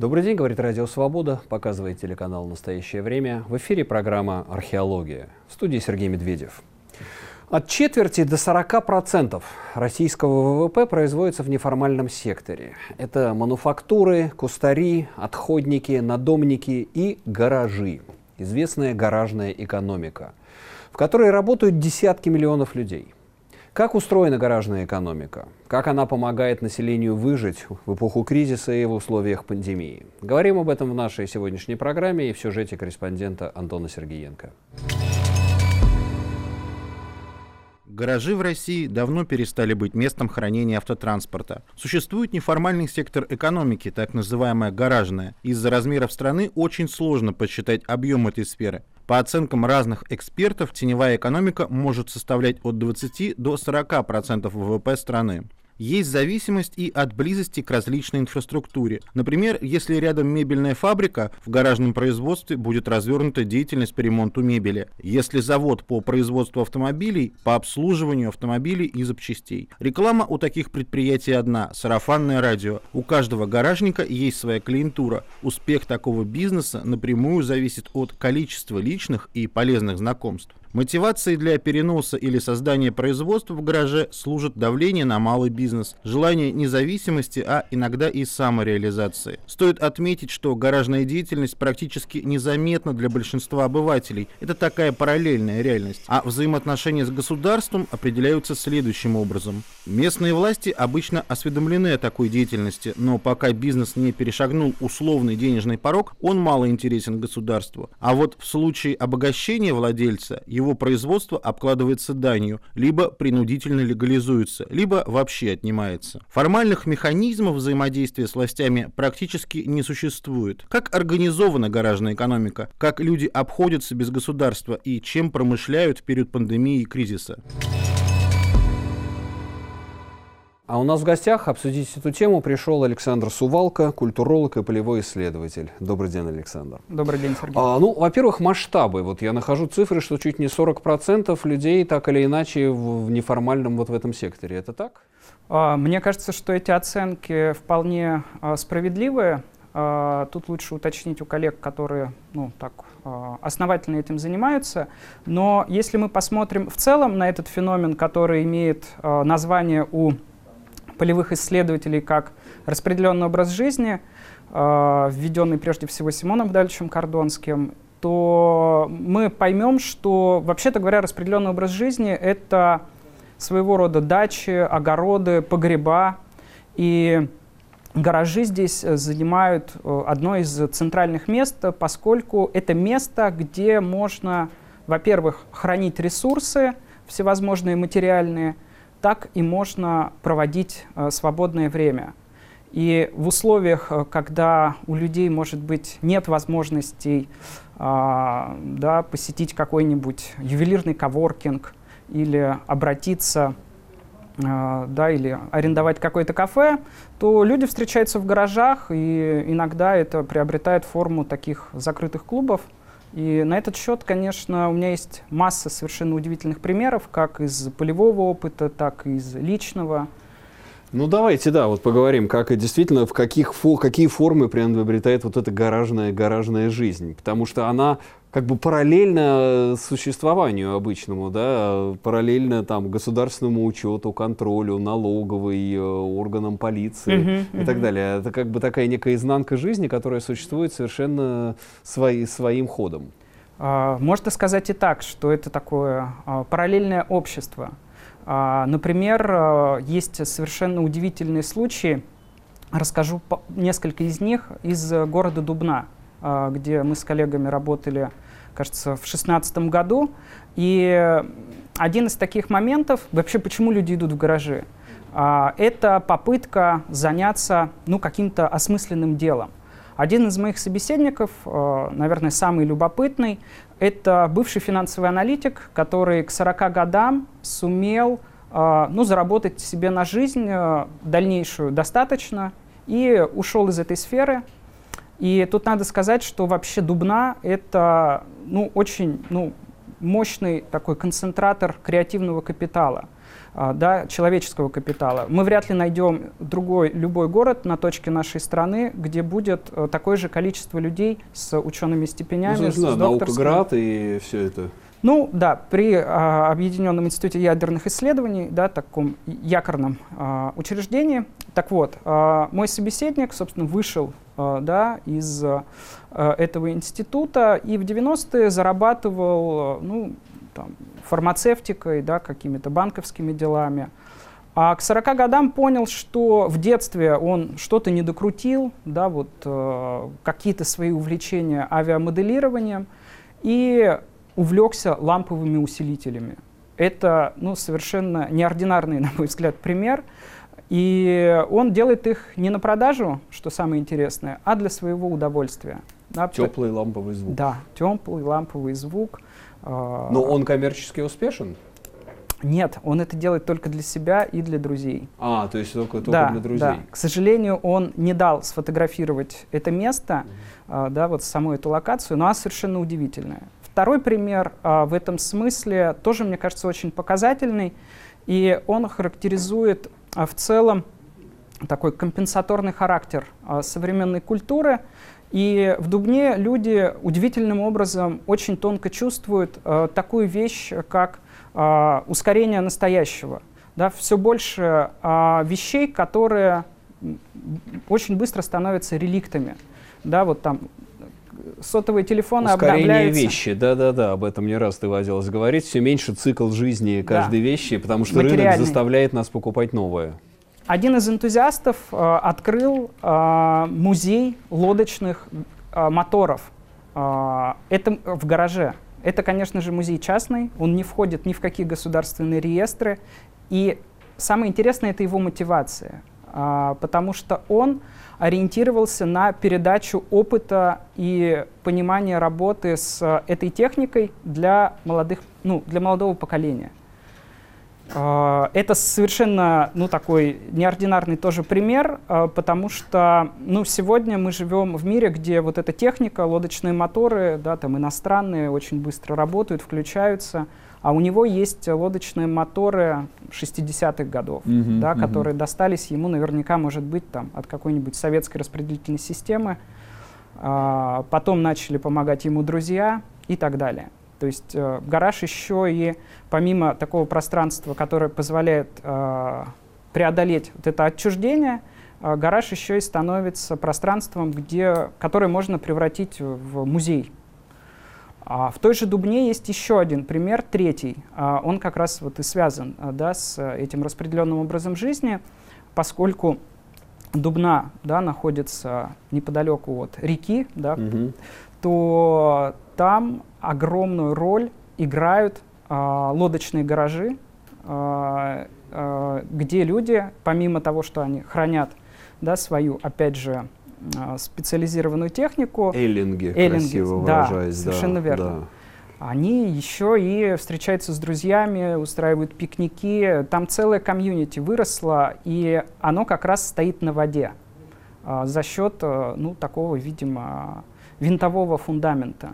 Добрый день, говорит Радио Свобода, показывает телеканал «Настоящее время». В эфире программа «Археология». В студии Сергей Медведев. От четверти до 40% российского ВВП производится в неформальном секторе. Это мануфактуры, кустари, отходники, надомники и гаражи. Известная гаражная экономика, в которой работают десятки миллионов людей. Как устроена гаражная экономика? Как она помогает населению выжить в эпоху кризиса и в условиях пандемии? Говорим об этом в нашей сегодняшней программе и в сюжете корреспондента Антона Сергеенко. Гаражи в России давно перестали быть местом хранения автотранспорта. Существует неформальный сектор экономики, так называемая гаражная. Из-за размеров страны очень сложно подсчитать объем этой сферы. По оценкам разных экспертов, теневая экономика может составлять от 20 до 40% ВВП страны. Есть зависимость и от близости к различной инфраструктуре. Например, если рядом мебельная фабрика, в гаражном производстве будет развернута деятельность по ремонту мебели. Если завод по производству автомобилей, по обслуживанию автомобилей и запчастей. Реклама у таких предприятий одна – сарафанное радио. У каждого гаражника есть своя клиентура. Успех такого бизнеса напрямую зависит от количества личных и полезных знакомств. Мотивацией для переноса или создания производства в гараже служит давление на малый бизнес, желание независимости, а иногда и самореализации. Стоит отметить, что гаражная деятельность практически незаметна для большинства обывателей. Это такая параллельная реальность. А взаимоотношения с государством определяются следующим образом. Местные власти обычно осведомлены о такой деятельности, но пока бизнес не перешагнул условный денежный порог, он мало интересен государству. А вот в случае обогащения владельца, его производство обкладывается данью, либо принудительно легализуется, либо вообще отнимается. Формальных механизмов взаимодействия с властями практически не существует. Как организована гаражная экономика, как люди обходятся без государства и чем промышляют в период пандемии и кризиса. А у нас в гостях обсудить эту тему пришел Александр Сувалко, культуролог и полевой исследователь. Добрый день, Александр. Добрый день, Сергей. А, ну, во-первых, масштабы. Вот я нахожу цифры, что чуть не 40% людей так или иначе в, в неформальном вот в этом секторе. Это так? А, мне кажется, что эти оценки вполне а, справедливые. А, тут лучше уточнить у коллег, которые ну, так, основательно этим занимаются. Но если мы посмотрим в целом на этот феномен, который имеет название у полевых исследователей как распределенный образ жизни, э, введенный прежде всего Симоном Дальчем Кордонским, то мы поймем, что, вообще-то говоря, распределенный образ жизни — это своего рода дачи, огороды, погреба. И гаражи здесь занимают э, одно из центральных мест, поскольку это место, где можно, во-первых, хранить ресурсы всевозможные материальные — так и можно проводить э, свободное время. И в условиях, э, когда у людей, может быть, нет возможностей а, да, посетить какой-нибудь ювелирный коворкинг или обратиться а, да, или арендовать какое-то кафе, то люди встречаются в гаражах, и иногда это приобретает форму таких закрытых клубов – и на этот счет, конечно, у меня есть масса совершенно удивительных примеров, как из полевого опыта, так и из личного. Ну давайте, да, вот поговорим, как и действительно в каких фо, какие формы приобретает вот эта гаражная гаражная жизнь, потому что она как бы параллельно существованию обычному, да, параллельно там государственному учету, контролю, налоговой, э, органам полиции uh-huh, и uh-huh. так далее. Это как бы такая некая изнанка жизни, которая существует совершенно свои, своим ходом. Uh, можно сказать и так, что это такое uh, параллельное общество. А, например, а, есть совершенно удивительные случаи, расскажу несколько из них, из города Дубна, а, где мы с коллегами работали, кажется, в 2016 году. И один из таких моментов, вообще почему люди идут в гаражи, это попытка заняться ну, каким-то осмысленным делом. Один из моих собеседников, наверное, самый любопытный, это бывший финансовый аналитик, который к 40 годам сумел ну, заработать себе на жизнь дальнейшую достаточно и ушел из этой сферы. И тут надо сказать, что вообще Дубна — это ну, очень ну, мощный такой концентратор креативного капитала – а, да, человеческого капитала. Мы вряд ли найдем другой, любой город на точке нашей страны, где будет э, такое же количество людей с учеными степенями, ну, с да, Наукоград и все это. Ну да, при а, Объединенном институте ядерных исследований, да, таком якорном а, учреждении. Так вот, а, мой собеседник, собственно, вышел да, из а, этого института и в 90-е зарабатывал ну, там, фармацевтикой, да, какими-то банковскими делами. А к 40 годам понял, что в детстве он что-то не докрутил, да, вот, э, какие-то свои увлечения авиамоделированием, и увлекся ламповыми усилителями. Это ну, совершенно неординарный, на мой взгляд, пример. И он делает их не на продажу, что самое интересное, а для своего удовольствия. Да, теплый ламповый звук. Да, теплый ламповый звук. А, Но он коммерчески успешен? Нет, он это делает только для себя и для друзей. А, то есть только, только да, для друзей. Да. К сожалению, он не дал сфотографировать это место, mm-hmm. да, вот саму эту локацию, но она совершенно удивительная. Второй пример а, в этом смысле тоже, мне кажется, очень показательный, и он характеризует а, в целом такой компенсаторный характер а, современной культуры, и в Дубне люди удивительным образом очень тонко чувствуют э, такую вещь, как э, ускорение настоящего. Да, все больше вещей, которые очень быстро становятся реликтами. Да, вот там сотовые телефоны Ускорение обновляются. вещи, да-да-да, об этом не раз доводилось говорить. Все меньше цикл жизни каждой да. вещи, потому что рынок заставляет нас покупать новое. Один из энтузиастов э, открыл э, музей лодочных э, моторов. Э, это в гараже. Это, конечно же, музей частный, он не входит ни в какие государственные реестры. И самое интересное — это его мотивация, потому что он ориентировался на передачу опыта и понимания работы с этой техникой для, молодых, ну, для молодого поколения. А, это совершенно ну, такой неординарный тоже пример, а, потому что ну, сегодня мы живем в мире, где вот эта техника, лодочные моторы, да, там иностранные, очень быстро работают, включаются, а у него есть лодочные моторы 60-х годов, mm-hmm, да, mm-hmm. которые достались ему наверняка, может быть, там, от какой-нибудь советской распределительной системы. А, потом начали помогать ему друзья и так далее. То есть э, гараж еще и помимо такого пространства, которое позволяет э, преодолеть вот это отчуждение, э, гараж еще и становится пространством, где, которое можно превратить в музей. А в той же Дубне есть еще один пример, третий. А он как раз вот и связан а, да, с этим распределенным образом жизни, поскольку Дубна да, находится неподалеку от реки, да, угу. то там огромную роль играют э, лодочные гаражи, э, э, где люди, помимо того, что они хранят да, свою, опять же, э, специализированную технику. Эйлинги, эйлинги красиво да, выражаясь. Совершенно да, верно. Да. Они еще и встречаются с друзьями, устраивают пикники. Там целая комьюнити выросла, и оно как раз стоит на воде э, за счет э, ну, такого, видимо, винтового фундамента.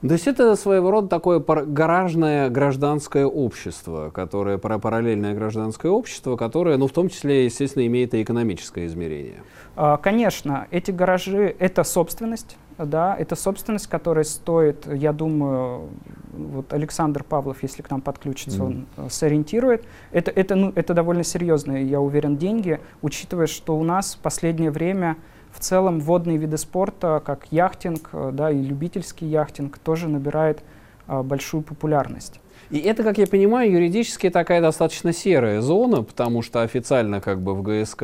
То есть это своего рода такое гаражное гражданское общество, которое параллельное гражданское общество, которое, ну, в том числе, естественно, имеет и экономическое измерение. А, конечно, эти гаражи — это собственность, да, это собственность, которая стоит, я думаю, вот Александр Павлов, если к нам подключится, mm. он э, сориентирует. Это, это, ну, это довольно серьезные, я уверен, деньги, учитывая, что у нас в последнее время в целом водные виды спорта, как яхтинг э, да, и любительский яхтинг, тоже набирает а, большую популярность. И это, как я понимаю, юридически такая достаточно серая зона, потому что официально как бы в ГСК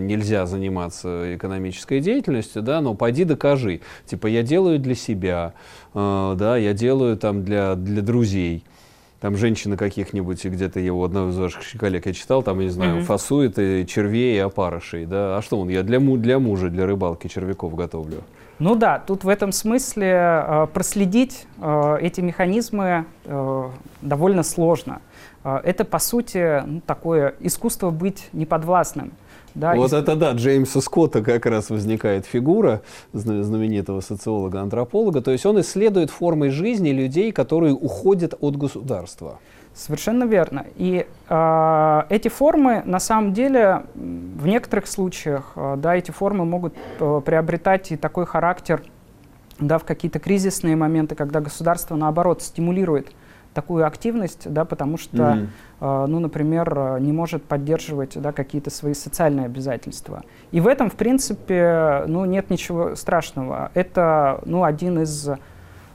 нельзя заниматься экономической деятельностью, да, но пойди докажи. Типа я делаю для себя, э, да, я делаю там для, для друзей там женщины каких-нибудь, где-то его одного из ваших коллег я читал, там, я не знаю, mm-hmm. фасует и червей и опарышей, да, а что он, я для, му, для мужа, для рыбалки червяков готовлю. Ну да, тут в этом смысле э, проследить э, эти механизмы э, довольно сложно. Э, это, по сути, ну, такое искусство быть неподвластным. Да, вот и... это да, Джеймса Скотта как раз возникает фигура знаменитого социолога-антрополога. То есть он исследует формы жизни людей, которые уходят от государства. Совершенно верно. И э, эти формы, на самом деле, в некоторых случаях, э, да, эти формы могут э, приобретать и такой характер, да, в какие-то кризисные моменты, когда государство, наоборот, стимулирует такую активность, да, потому что, mm-hmm. э, ну, например, не может поддерживать да, какие-то свои социальные обязательства. И в этом, в принципе, ну, нет ничего страшного. Это ну, один из, э,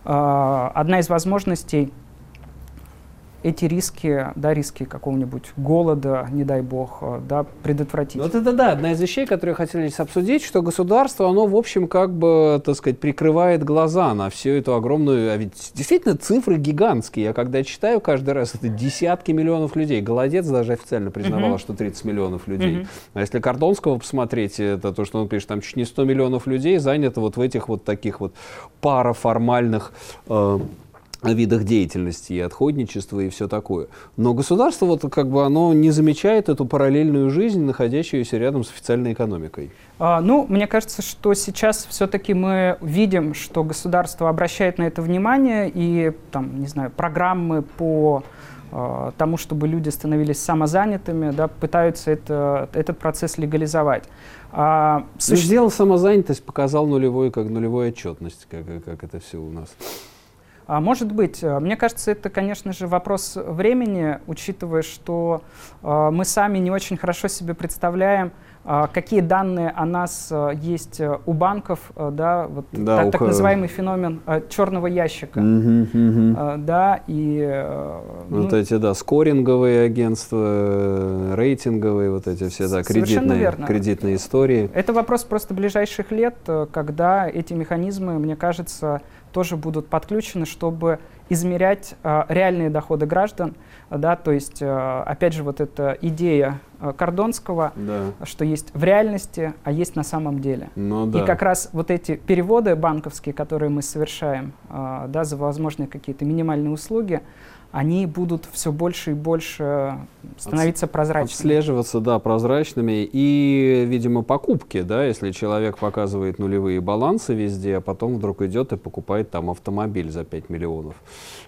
одна из возможностей эти риски, да, риски какого-нибудь голода, не дай бог, э, да, предотвратить. Вот это да, одна из вещей, которые хотели обсудить, что государство, оно, в общем, как бы, так сказать, прикрывает глаза на всю эту огромную, а ведь действительно цифры гигантские. Я когда читаю каждый раз, это десятки миллионов людей. Голодец даже официально признавала, uh-huh. что 30 миллионов людей. Uh-huh. А если Кордонского посмотреть, это то, что он пишет, там чуть не 100 миллионов людей занято вот в этих вот таких вот параформальных э, видах деятельности и отходничества и все такое. Но государство вот как бы оно не замечает эту параллельную жизнь, находящуюся рядом с официальной экономикой. А, ну, мне кажется, что сейчас все-таки мы видим, что государство обращает на это внимание и там, не знаю, программы по а, тому, чтобы люди становились самозанятыми, да, пытаются это, этот процесс легализовать. А, суще... Сделал самозанятость, показал нулевой, как нулевую отчетность, как, как это все у нас. А может быть, э, мне кажется, это, конечно же, вопрос времени, учитывая, что э, мы сами не очень хорошо себе представляем, э, какие данные о нас есть у банков, да, вот да, так, так называемый феномен черного ящика, угу, угу. Да, и э, вот ну, эти, да, скоринговые агентства, рейтинговые, вот эти все, да, кредитные, верно. кредитные истории. Это вопрос просто ближайших лет, когда эти механизмы, мне кажется, тоже будут подключены, чтобы измерять э, реальные доходы граждан, да, то есть, э, опять же, вот эта идея э, Кордонского, да. что есть в реальности, а есть на самом деле. Ну, да. И как раз вот эти переводы банковские, которые мы совершаем, да, за возможные какие-то минимальные услуги, они будут все больше и больше становиться прозрачными. Отслеживаться, да, прозрачными. И, видимо, покупки, да, если человек показывает нулевые балансы везде, а потом вдруг идет и покупает там автомобиль за 5 миллионов.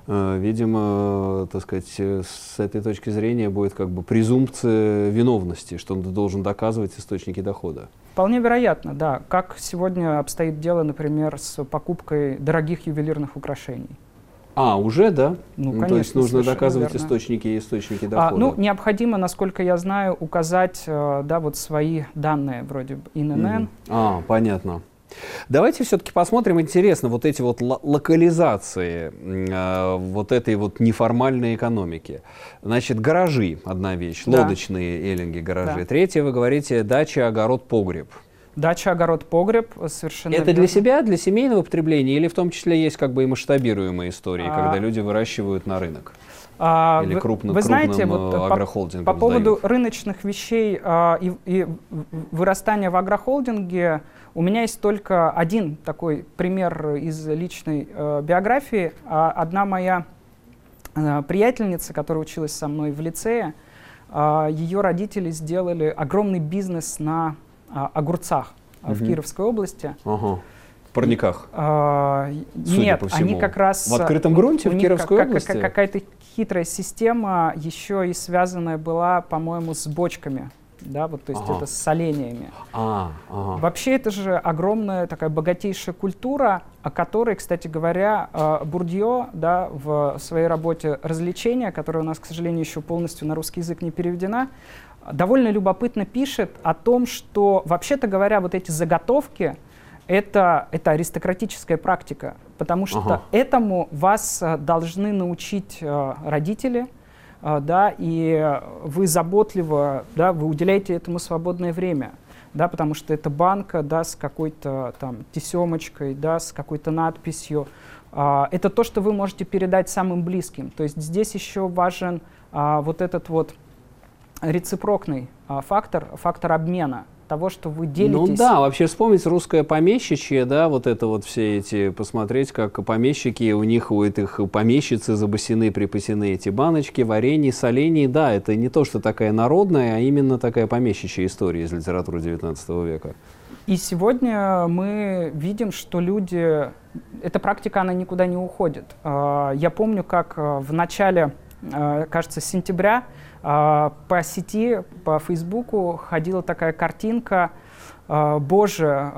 Э, видимо, так сказать, с этой точки зрения будет как бы презумпция виновности, что он должен доказывать источники дохода. Вполне вероятно, да. Как сегодня обстоит дело, например, с покупкой дорогих ювелирных украшений. А, уже, да? Ну, конечно. То есть нужно доказывать верно. источники и источники дохода. А, ну, необходимо, насколько я знаю, указать, э, да, вот свои данные, вроде ИНН. Mm. А, понятно. Давайте все-таки посмотрим, интересно, вот эти вот локализации э, вот этой вот неформальной экономики. Значит, гаражи, одна вещь, да. лодочные эллинги гаражи. Да. Третье, вы говорите, дача, огород, погреб. Дача, огород, погреб, совершенно Это верно. для себя, для семейного потребления, или в том числе есть как бы и масштабируемые истории, а... когда люди выращивают на рынок? А, Или крупно, вы знаете, вот э, по, по поводу рыночных вещей а, и, и вырастания в агрохолдинге, у меня есть только один такой пример из личной э, биографии. А, одна моя э, приятельница, которая училась со мной в лицее, э, ее родители сделали огромный бизнес на а, огурцах угу. в Кировской области. Ага. В парниках? А, нет, они как раз... В открытом грунте в Кировской как, области? Как, какая-то хитрая система еще и связанная была, по-моему, с бочками. Да, вот, то есть ага. это с солениями. А, ага. Вообще это же огромная такая богатейшая культура, о которой, кстати говоря, э, Бурдье да, в своей работе «Развлечения», которая у нас, к сожалению, еще полностью на русский язык не переведена, довольно любопытно пишет о том, что, вообще-то говоря, вот эти заготовки это, это аристократическая практика, потому что ага. этому вас э, должны научить э, родители, э, да, и вы заботливо, да, вы уделяете этому свободное время, да, потому что это банка, да, с какой-то там тесемочкой, да, с какой-то надписью. А, это то, что вы можете передать самым близким. То есть здесь еще важен а, вот этот вот рецепрокный а, фактор, фактор обмена. того, что вы делитесь. Ну да, вообще вспомнить русское помещичье, да, вот это вот все эти, посмотреть, как помещики, у них, у этих помещицы забасены, припасены эти баночки, варенье, соленье, да, это не то, что такая народная, а именно такая помещичья история из литературы XIX века. И сегодня мы видим, что люди... Эта практика, она никуда не уходит. А, я помню, как а, в начале, а, кажется, сентября по сети, по Фейсбуку ходила такая картинка «Боже,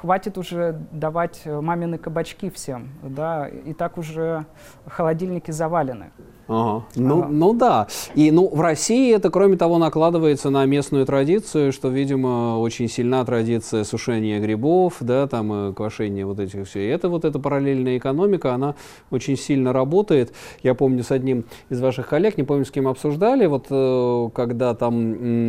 хватит уже давать мамины кабачки всем, да, и так уже холодильники завалены». Ага. Ну, ага. ну да. И ну, в России это, кроме того, накладывается на местную традицию, что, видимо, очень сильна традиция сушения грибов, да, там, э, квашения вот этих все. И это вот эта параллельная экономика, она очень сильно работает. Я помню с одним из ваших коллег, не помню, с кем обсуждали, вот э, когда там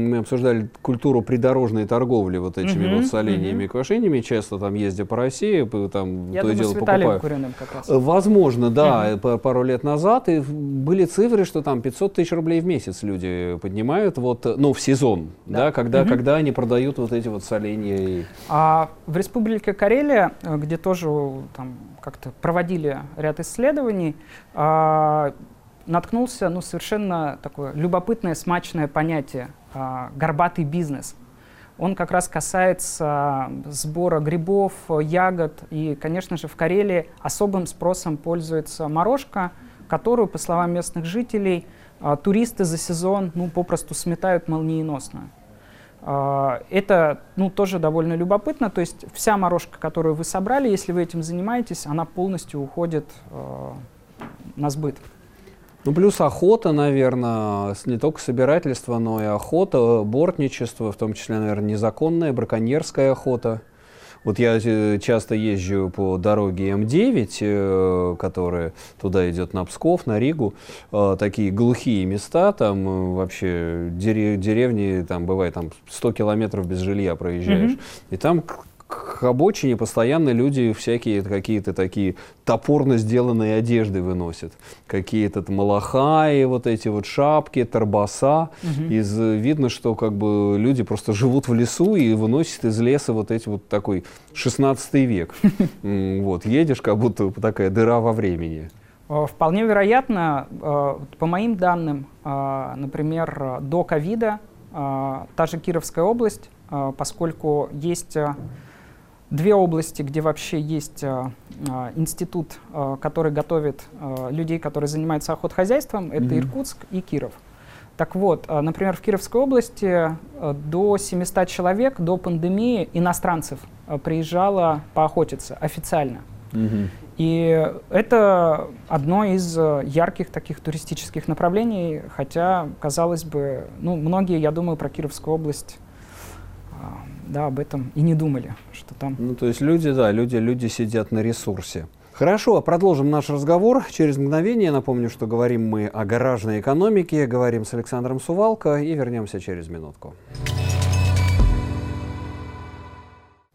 мы обсуждали культуру придорожной торговли вот этими угу, вот соленьями угу. и квашениями, часто там ездя по России, там Я то думаю, и дело покупаю. Куриным как раз. Возможно, да, угу. пару лет назад. И были цифры, что там 500 тысяч рублей в месяц люди поднимают, вот, ну, в сезон, да, да когда, угу. когда они продают вот эти вот соленья. А в Республике Карелия, э, где тоже там как-то проводили ряд исследований, а, наткнулся, ну, совершенно такое любопытное, смачное понятие а, «горбатый бизнес». Он как раз касается сбора грибов, ягод. И, конечно же, в Карелии особым спросом пользуется морожка – которую, по словам местных жителей, а, туристы за сезон ну, попросту сметают молниеносно. А, это ну, тоже довольно любопытно. То есть вся морожка, которую вы собрали, если вы этим занимаетесь, она полностью уходит э, на сбыт. Ну, плюс охота, наверное, не только собирательство, но и охота, бортничество, в том числе, наверное, незаконная, браконьерская охота. Вот я э, часто езжу по дороге М9, э, которая туда идет на Псков, на Ригу. Э, такие глухие места, там вообще деревни, там бывает там 100 километров без жилья проезжаешь. Mm-hmm. И там к обочине постоянно люди всякие какие-то такие топорно сделанные одежды выносят. Какие-то малахаи, вот эти вот шапки, торбаса. Угу. Из, видно, что как бы люди просто живут в лесу и выносят из леса вот эти вот такой 16 век. Вот, едешь, как будто такая дыра во времени. Э, вполне вероятно, э, по моим данным, э, например, до ковида та же Кировская область, поскольку есть две области, где вообще есть э, институт, э, который готовит э, людей, которые занимаются охотхозяйством, это mm-hmm. Иркутск и Киров. Так вот, например, в Кировской области до 700 человек до пандемии иностранцев приезжало поохотиться официально. Mm-hmm. И это одно из ярких таких туристических направлений, хотя, казалось бы, ну, многие, я думаю, про Кировскую область да, об этом и не думали, что там... Ну, то есть люди, да, люди, люди сидят на ресурсе. Хорошо, продолжим наш разговор через мгновение. Напомню, что говорим мы о гаражной экономике, говорим с Александром Сувалко и вернемся через минутку.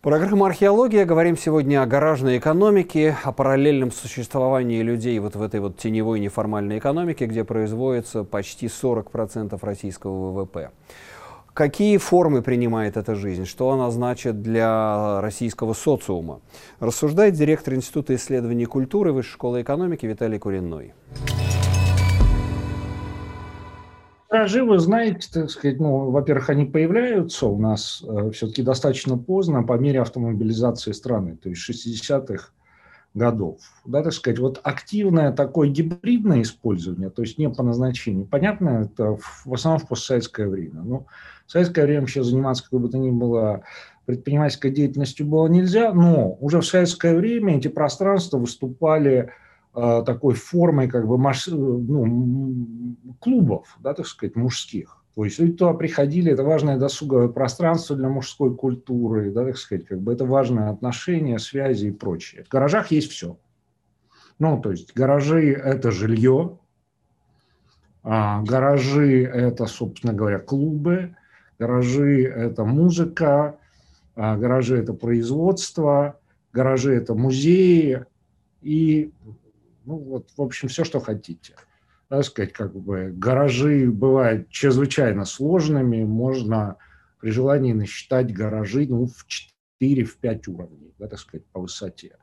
Программа «Археология». Говорим сегодня о гаражной экономике, о параллельном существовании людей вот в этой вот теневой неформальной экономике, где производится почти 40% российского ВВП. Какие формы принимает эта жизнь? Что она значит для российского социума? Рассуждает директор Института исследований культуры Высшей школы экономики Виталий Куренной. Гаражи, вы знаете, так сказать, ну, во-первых, они появляются у нас э, все-таки достаточно поздно по мере автомобилизации страны, то есть 60-х годов. Да, так сказать, вот активное такое гибридное использование, то есть не по назначению, понятно, это в основном в постсоветское время. Ну, в советское время вообще заниматься какой бы то ни было предпринимательской деятельностью было нельзя, но уже в советское время эти пространства выступали э, такой формой как бы маш, ну, клубов, да, так сказать, мужских. То есть люди туда приходили, это важное досуговое пространство для мужской культуры, да, так сказать, как бы это важное отношение, связи и прочее. В гаражах есть все. Ну, то есть гаражи – это жилье, а гаражи – это, собственно говоря, клубы, гаражи – это музыка, а гаражи – это производство, гаражи – это музеи и, ну, вот, в общем, все, что хотите. Так сказать, как бы гаражи бывают чрезвычайно сложными, можно при желании насчитать гаражи ну, в 4-5 уровней, да, так сказать, по высоте.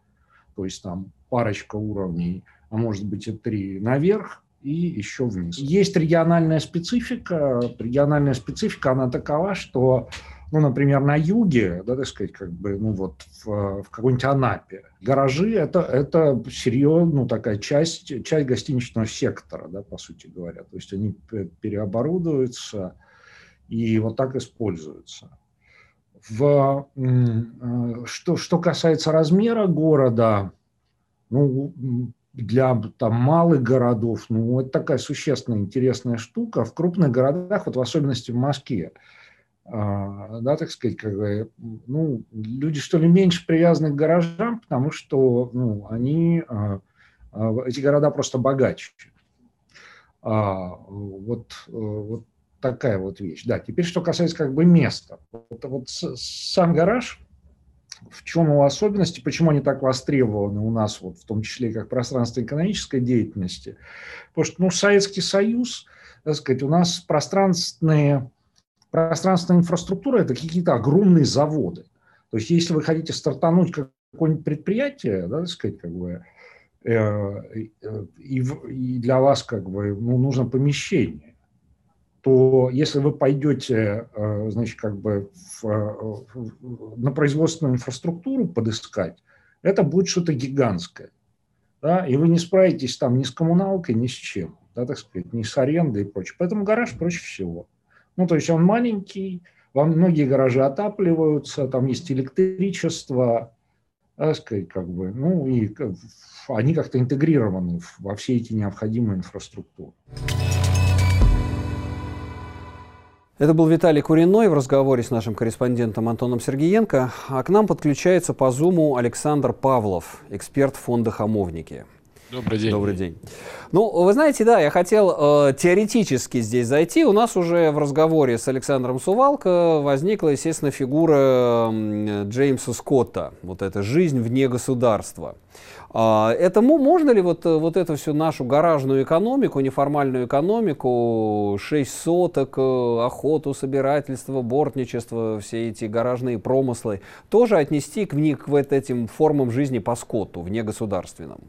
То есть там парочка уровней, а может быть и три наверх, и еще вниз. Есть региональная специфика. Региональная специфика, она такова, что ну, например, на юге, да, так сказать, как бы, ну, вот в, в какой-нибудь Анапе, гаражи это, это серьезно, ну, такая часть, часть гостиничного сектора, да, по сути говоря. То есть они переоборудуются и вот так используются. В, э, что, что касается размера города, ну, для там, малых городов, ну, это такая существенная, интересная штука. В крупных городах, вот в особенности в Москве, а, да, так сказать, как бы, ну, люди что ли меньше привязаны к гаражам, потому что, ну, они, а, а, эти города просто богаче. Вот, вот такая вот вещь. Да, теперь что касается как бы места. Вот, вот сам гараж, в чем его особенности, почему они так востребованы у нас, вот, в том числе как пространство экономической деятельности. Потому что ну, Советский Союз, так сказать, у нас пространственные пространственная инфраструктура – это какие-то огромные заводы. То есть, если вы хотите стартануть какое-нибудь предприятие, да, так сказать, как бы, э, и, и для вас как бы ну, нужно помещение, то если вы пойдете, э, значит, как бы в, в, на производственную инфраструктуру подыскать, это будет что-то гигантское. Да, и вы не справитесь там ни с коммуналкой, ни с чем, да, так сказать, ни с арендой и прочее. Поэтому гараж проще всего. Ну, то есть он маленький, вам многие гаражи отапливаются, там есть электричество, так сказать, как бы, ну, и они как-то интегрированы во все эти необходимые инфраструктуры. Это был Виталий Куриной в разговоре с нашим корреспондентом Антоном Сергеенко. А к нам подключается по Зуму Александр Павлов, эксперт фонда «Хамовники». Добрый день. Добрый день. Ну, вы знаете, да, я хотел э, теоретически здесь зайти. У нас уже в разговоре с Александром Сувалко возникла, естественно, фигура Джеймса Скотта. Вот эта «Жизнь вне государства». А, это можно ли вот, вот эту всю нашу гаражную экономику, неформальную экономику, шесть соток, э, охоту, собирательство, бортничество, все эти гаражные промыслы, тоже отнести к, к вот этим формам жизни по скотту, вне государственном?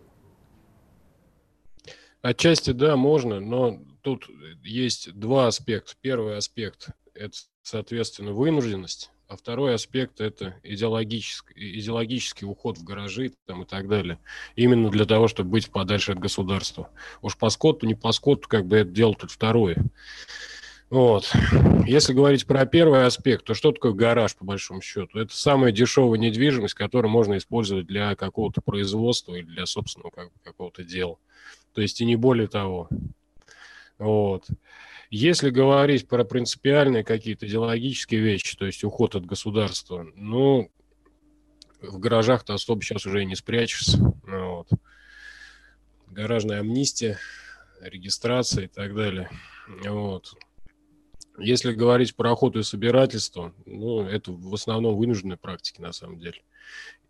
Отчасти да, можно, но тут есть два аспекта. Первый аспект – это, соответственно, вынужденность, а второй аспект – это идеологический, идеологический уход в гаражи там, и так далее. Именно для того, чтобы быть подальше от государства. Уж по скотту, не по скотту, как бы это дело тут второе. Вот. Если говорить про первый аспект, то что такое гараж, по большому счету? Это самая дешевая недвижимость, которую можно использовать для какого-то производства или для собственного какого-то дела. То есть и не более того. Вот. Если говорить про принципиальные какие-то идеологические вещи, то есть уход от государства, ну, в гаражах-то особо сейчас уже и не спрячешься. Ну вот. Гаражная амнистия, регистрация и так далее. Вот. Если говорить про охоту и собирательство, ну, это в основном вынужденные практики на самом деле.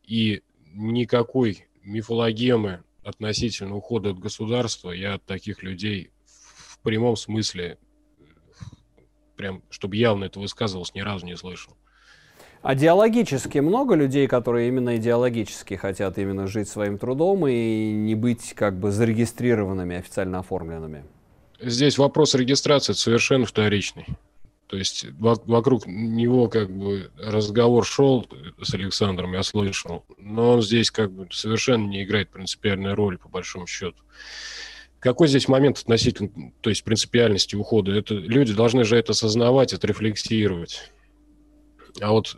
И никакой мифологемы относительно ухода от государства, я от таких людей в прямом смысле, прям, чтобы явно это высказывалось, ни разу не слышал. А идеологически много людей, которые именно идеологически хотят именно жить своим трудом и не быть как бы зарегистрированными, официально оформленными? Здесь вопрос регистрации совершенно вторичный. То есть вокруг него как бы разговор шел с Александром, я слышал, но он здесь как бы совершенно не играет принципиальной роли, по большому счету. Какой здесь момент относительно, то есть принципиальности ухода? Это, люди должны же это осознавать, отрефлексировать. А вот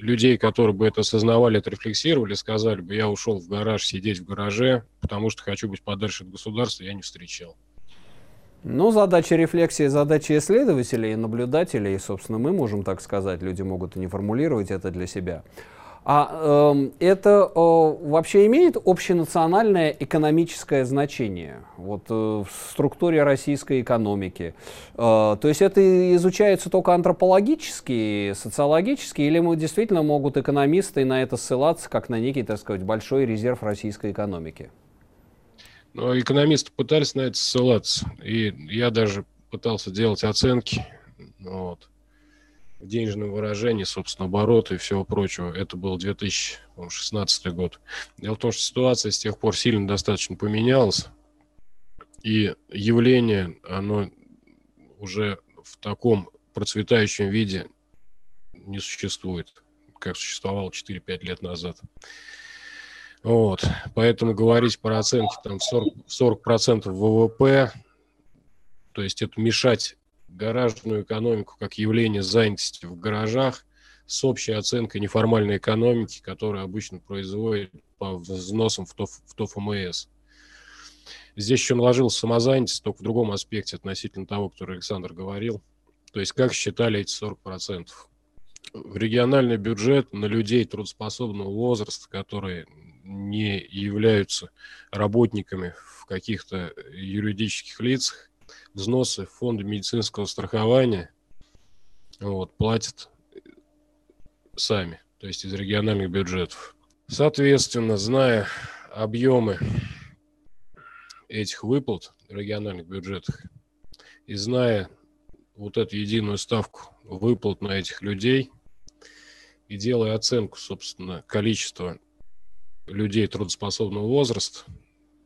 людей, которые бы это осознавали, отрефлексировали, сказали бы, я ушел в гараж сидеть в гараже, потому что хочу быть подальше от государства, я не встречал. Ну, задача рефлексии, задача исследователей и наблюдателей, собственно, мы можем так сказать, люди могут и не формулировать это для себя. А э, это э, вообще имеет общенациональное экономическое значение вот, э, в структуре российской экономики? Э, то есть это изучается только антропологически, социологически, или мы действительно могут экономисты на это ссылаться как на некий, так сказать, большой резерв российской экономики? Но экономисты пытались на это ссылаться, и я даже пытался делать оценки. Вот. В денежном выражении, собственно, обороты и всего прочего. Это был 2016 год. Дело в том, что ситуация с тех пор сильно достаточно поменялась, и явление, оно уже в таком процветающем виде не существует, как существовало 4-5 лет назад. Вот. Поэтому говорить про оценки там 40%, 40 ВВП, то есть это мешать гаражную экономику как явление занятости в гаражах с общей оценкой неформальной экономики, которая обычно производит по взносам в, ТОФ, в ТОФМС. Здесь еще наложилась самозанятость, только в другом аспекте относительно того, который Александр говорил. То есть как считали эти 40%? В региональный бюджет на людей трудоспособного возраста, которые не являются работниками в каких-то юридических лицах, взносы в фонды медицинского страхования вот, платят сами, то есть из региональных бюджетов. Соответственно, зная объемы этих выплат в региональных бюджетах и зная вот эту единую ставку выплат на этих людей и делая оценку, собственно, количества людей трудоспособного возраста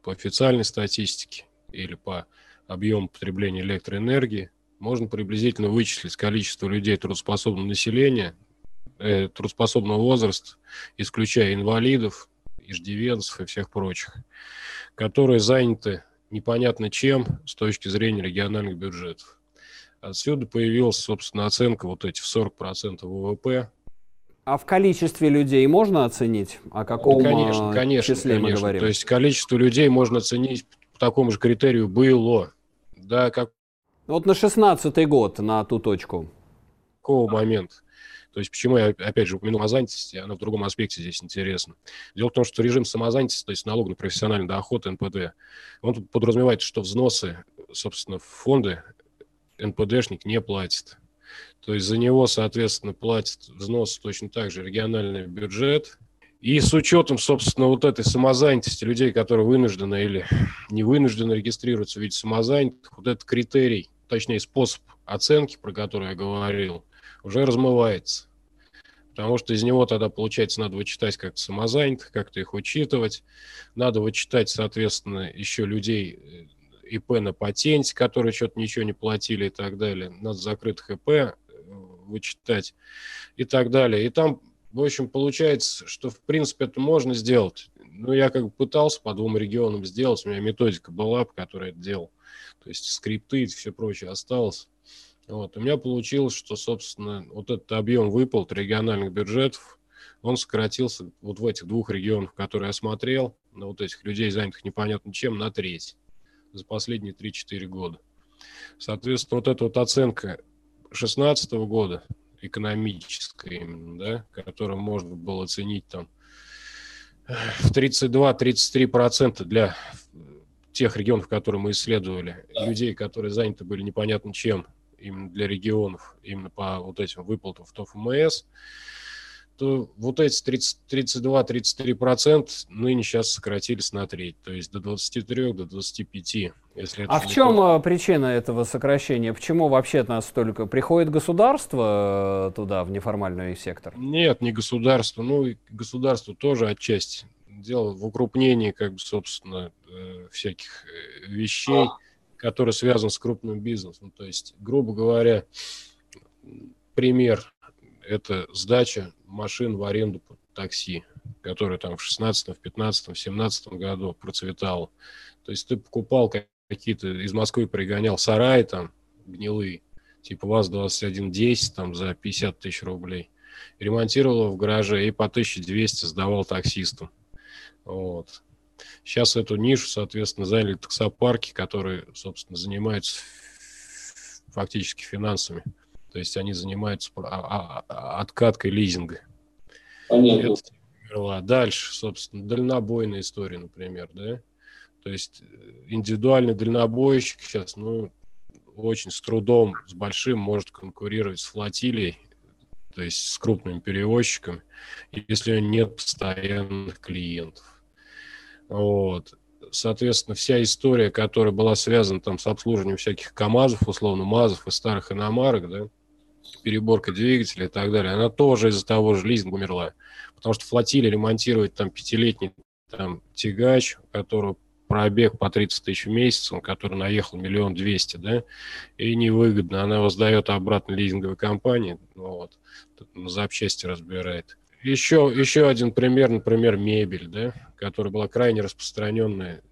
по официальной статистике или по объем потребления электроэнергии, можно приблизительно вычислить количество людей трудоспособного населения, э, трудоспособного возраста, исключая инвалидов, иждивенцев и всех прочих, которые заняты непонятно чем с точки зрения региональных бюджетов. Отсюда появилась, собственно, оценка вот этих 40% ВВП. А в количестве людей можно оценить? О каком конечно, конечно, числе конечно. мы говорим? То есть количество людей можно оценить такому же критерию было. Да, как... Вот на шестнадцатый год, на ту точку. Какого момента? То есть почему я, опять же, упомянул о занятости, она в другом аспекте здесь интересна. Дело в том, что режим самозанятости, то есть налог на профессиональный доход, НПД, он подразумевает, что взносы, собственно, в фонды НПДшник не платит. То есть за него, соответственно, платит взнос точно так же региональный бюджет, и с учетом, собственно, вот этой самозанятости людей, которые вынуждены или не вынуждены регистрироваться в виде самозанятых, вот этот критерий, точнее способ оценки, про который я говорил, уже размывается. Потому что из него тогда, получается, надо вычитать как-то самозанятых, как-то их учитывать. Надо вычитать, соответственно, еще людей э, ИП на патенте, которые что-то ничего не платили и так далее. Надо закрытых ИП э, вычитать и так далее. И там в общем, получается, что в принципе это можно сделать. Ну, я как бы пытался по двум регионам сделать, у меня методика была, по которой это делал. То есть скрипты и все прочее осталось. Вот. У меня получилось, что, собственно, вот этот объем выплат региональных бюджетов, он сократился вот в этих двух регионах, которые я смотрел, на вот этих людей, занятых непонятно чем, на треть за последние 3-4 года. Соответственно, вот эта вот оценка 2016 года, экономическое именно, да, которое можно было оценить там в 32-33% для тех регионов, которые мы исследовали, людей, которые заняты были непонятно чем, именно для регионов, именно по вот этим выплатам в ТОФ-МС, то вот эти 32-33% ныне сейчас сократились на треть, то есть до 23, до 25. Если а в чем то... причина этого сокращения? Почему вообще настолько приходит государство э, туда, в неформальный сектор? Нет, не государство. Ну, государство тоже отчасти. Дело в укрупнении, как бы, собственно, э, всяких э, вещей, которые связаны с крупным бизнесом. То есть, грубо говоря, пример – это сдача машин в аренду под такси, которая там в 16, в 15, в 17 году процветала. То есть ты покупал какие-то из Москвы пригонял сараи там гнилые, типа ВАЗ-2110 там за 50 тысяч рублей. Ремонтировал его в гараже и по 1200 сдавал таксистам. Вот. Сейчас эту нишу, соответственно, заняли таксопарки, которые, собственно, занимаются фактически финансами. То есть они занимаются а, а, откаткой лизинга. Понятно. Это, дальше, собственно, дальнобойная история, например, да. То есть э, индивидуальный дальнобойщик сейчас, ну, очень с трудом, с большим может конкурировать с флотилией, то есть с крупными перевозчиками, если нет постоянных клиентов. Вот. Соответственно, вся история, которая была связана там с обслуживанием всяких КАМАЗов, условно, МАЗов и старых иномарок, да, переборка двигателя и так далее, она тоже из-за того же лизинга умерла. Потому что флотилия ремонтировать там пятилетний там тягач, у которого пробег по 30 тысяч в месяц, он который наехал миллион двести, да, и невыгодно. Она воздает обратно лизинговой компании, ну вот, на запчасти разбирает. Еще, еще один пример, например, мебель, да, которая была крайне распространенная